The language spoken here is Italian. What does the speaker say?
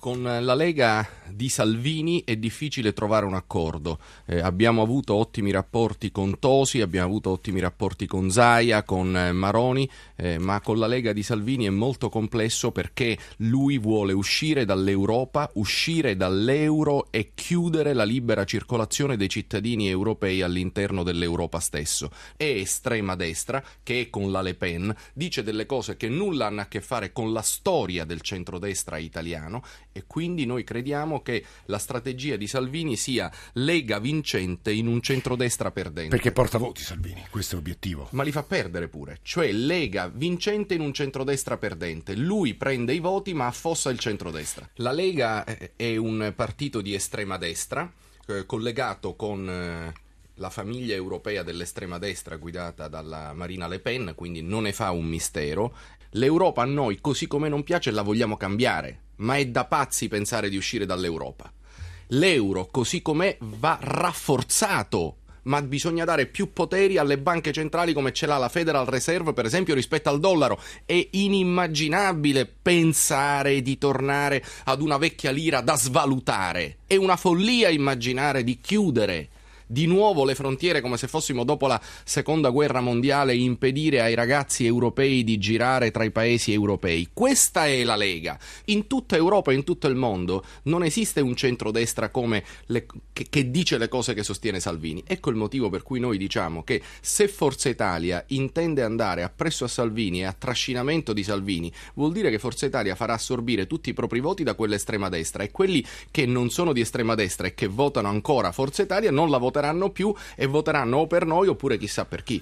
Con la Lega di Salvini è difficile trovare un accordo. Eh, abbiamo avuto ottimi rapporti con Tosi, abbiamo avuto ottimi rapporti con Zaia, con eh, Maroni, eh, ma con la Lega di Salvini è molto complesso perché lui vuole uscire dall'Europa, uscire dall'euro e chiudere la libera circolazione dei cittadini europei all'interno dell'Europa stesso. È estrema destra, che è con la Le Pen, dice delle cose che nulla hanno a che fare con la storia del centrodestra italiano e quindi noi crediamo che la strategia di Salvini sia Lega vincente in un centrodestra perdente. Perché porta voti Salvini, questo è l'obiettivo. Ma li fa perdere pure, cioè Lega vincente in un centrodestra perdente. Lui prende i voti ma affossa il centrodestra. La Lega eh, è un partito di estrema destra eh, collegato con eh, la famiglia europea dell'estrema destra guidata dalla Marina Le Pen, quindi non ne fa un mistero. L'Europa a noi, così come non piace, la vogliamo cambiare ma è da pazzi pensare di uscire dall'Europa. L'euro, così com'è, va rafforzato ma bisogna dare più poteri alle banche centrali come ce l'ha la Federal Reserve, per esempio, rispetto al dollaro. È inimmaginabile pensare di tornare ad una vecchia lira da svalutare. È una follia immaginare di chiudere di nuovo le frontiere come se fossimo dopo la seconda guerra mondiale impedire ai ragazzi europei di girare tra i paesi europei. Questa è la Lega. In tutta Europa e in tutto il mondo non esiste un centrodestra come le, che, che dice le cose che sostiene Salvini. Ecco il motivo per cui noi diciamo che se Forza Italia intende andare appresso a Salvini e a trascinamento di Salvini, vuol dire che Forza Italia farà assorbire tutti i propri voti da quell'estrema destra e quelli che non sono di estrema destra e che votano ancora Forza Italia non la voteranno voteranno più e voteranno o per noi oppure chissà per chi.